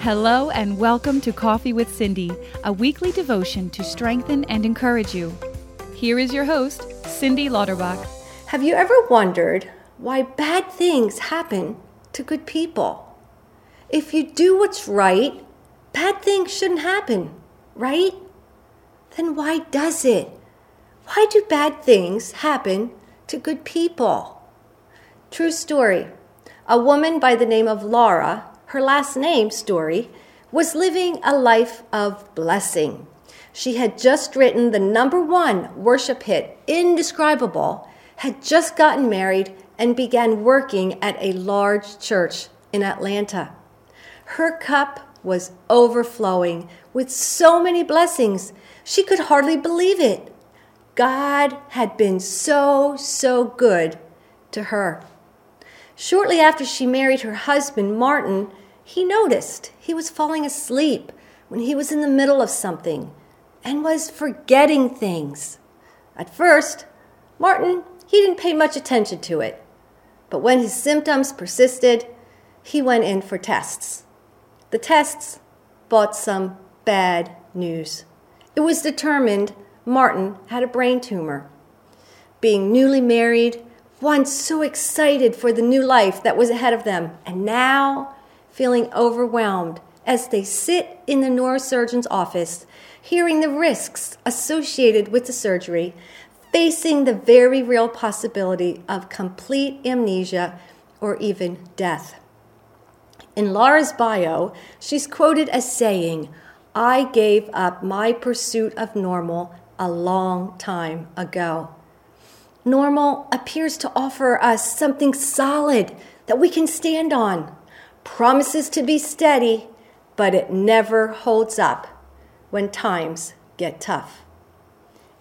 Hello, and welcome to Coffee with Cindy, a weekly devotion to strengthen and encourage you. Here is your host, Cindy Lauterbach. Have you ever wondered why bad things happen to good people? If you do what's right, bad things shouldn't happen, right? Then why does it? Why do bad things happen to good people? True story. A woman by the name of Laura, her last name, Story, was living a life of blessing. She had just written the number one worship hit, Indescribable, had just gotten married, and began working at a large church in Atlanta. Her cup was overflowing with so many blessings, she could hardly believe it. God had been so, so good to her. Shortly after she married her husband, Martin, he noticed he was falling asleep when he was in the middle of something and was forgetting things. At first, Martin, he didn't pay much attention to it. But when his symptoms persisted, he went in for tests. The tests brought some bad news. It was determined Martin had a brain tumor. Being newly married, once so excited for the new life that was ahead of them, and now feeling overwhelmed as they sit in the neurosurgeon's office, hearing the risks associated with the surgery, facing the very real possibility of complete amnesia or even death. In Laura's bio, she's quoted as saying, I gave up my pursuit of normal a long time ago. Normal appears to offer us something solid that we can stand on, promises to be steady, but it never holds up when times get tough.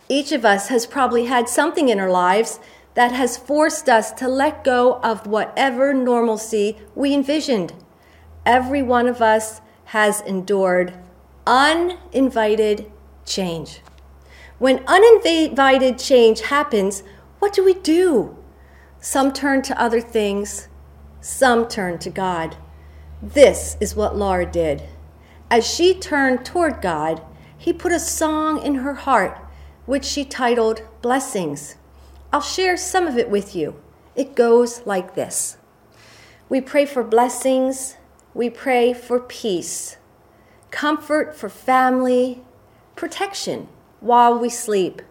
Each of us has probably had something in our lives that has forced us to let go of whatever normalcy we envisioned. Every one of us has endured uninvited change. When uninvited change happens, what do we do? Some turn to other things, some turn to God. This is what Laura did. As she turned toward God, He put a song in her heart, which she titled Blessings. I'll share some of it with you. It goes like this We pray for blessings, we pray for peace, comfort for family, protection while we sleep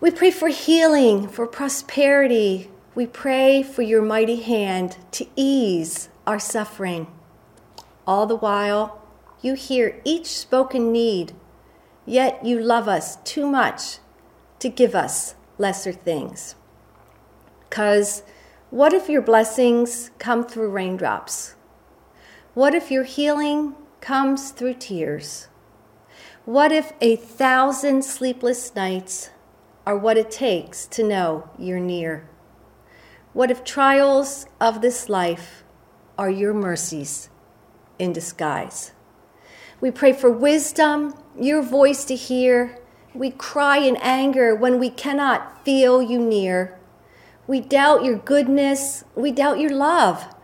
we pray for healing, for prosperity. We pray for your mighty hand to ease our suffering. All the while, you hear each spoken need, yet you love us too much to give us lesser things. Because what if your blessings come through raindrops? What if your healing comes through tears? What if a thousand sleepless nights are what it takes to know you're near? What if trials of this life are your mercies in disguise? We pray for wisdom, your voice to hear. We cry in anger when we cannot feel you near. We doubt your goodness, we doubt your love,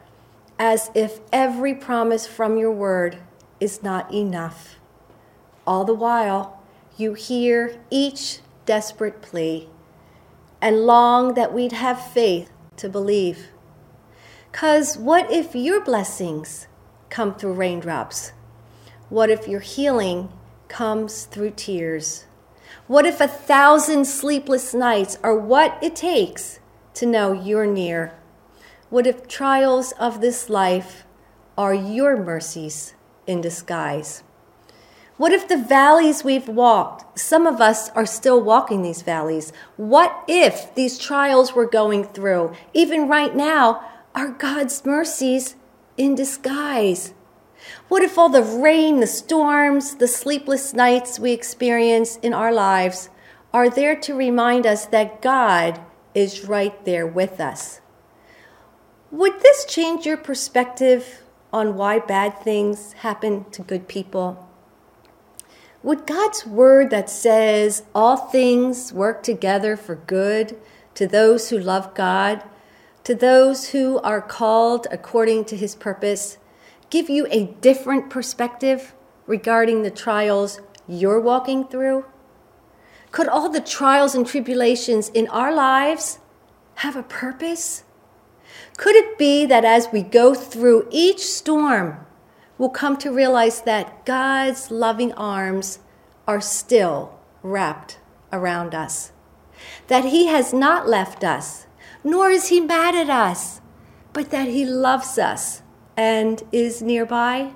as if every promise from your word is not enough. All the while, you hear each desperate plea and long that we'd have faith to believe. Because what if your blessings come through raindrops? What if your healing comes through tears? What if a thousand sleepless nights are what it takes to know you're near? What if trials of this life are your mercies in disguise? What if the valleys we've walked, some of us are still walking these valleys? What if these trials we're going through, even right now, are God's mercies in disguise? What if all the rain, the storms, the sleepless nights we experience in our lives are there to remind us that God is right there with us? Would this change your perspective on why bad things happen to good people? Would God's word that says all things work together for good to those who love God, to those who are called according to his purpose, give you a different perspective regarding the trials you're walking through? Could all the trials and tribulations in our lives have a purpose? Could it be that as we go through each storm, we'll come to realize that God's loving arms are still wrapped around us? That He has not left us, nor is He mad at us, but that He loves us and is nearby?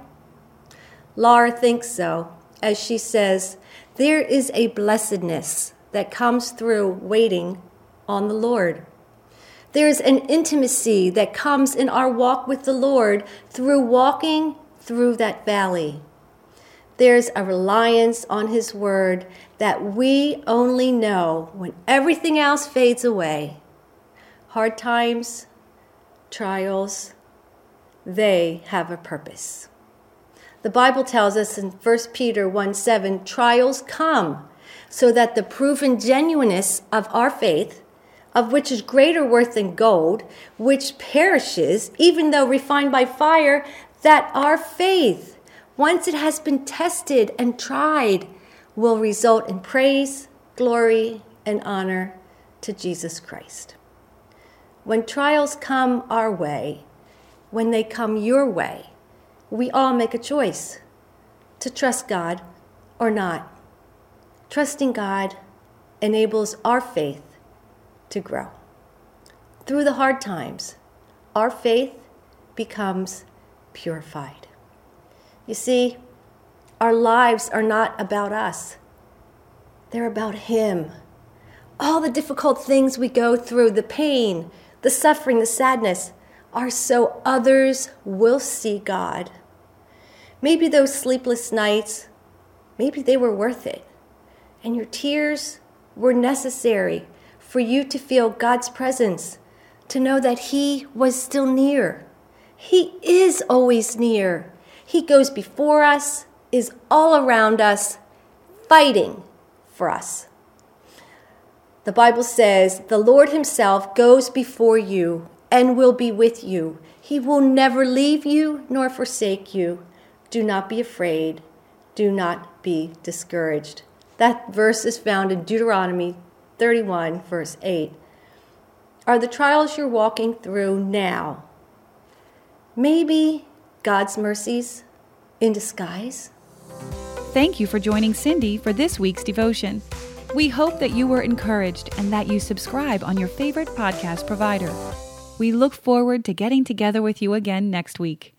Laura thinks so, as she says, There is a blessedness that comes through waiting on the Lord. There's an intimacy that comes in our walk with the Lord through walking through that valley. There's a reliance on His Word that we only know when everything else fades away. Hard times, trials, they have a purpose. The Bible tells us in 1 Peter 1 7, trials come so that the proven genuineness of our faith, of which is greater worth than gold, which perishes, even though refined by fire, that our faith, once it has been tested and tried, will result in praise, glory, and honor to Jesus Christ. When trials come our way, when they come your way, we all make a choice to trust God or not. Trusting God enables our faith to grow. Through the hard times, our faith becomes purified. You see, our lives are not about us, they're about Him. All the difficult things we go through, the pain, the suffering, the sadness, are so others will see God. Maybe those sleepless nights, maybe they were worth it. And your tears were necessary for you to feel God's presence, to know that He was still near. He is always near. He goes before us, is all around us, fighting for us. The Bible says, The Lord Himself goes before you and will be with you. He will never leave you nor forsake you. Do not be afraid. Do not be discouraged. That verse is found in Deuteronomy 31, verse 8. Are the trials you're walking through now maybe God's mercies in disguise? Thank you for joining Cindy for this week's devotion. We hope that you were encouraged and that you subscribe on your favorite podcast provider. We look forward to getting together with you again next week.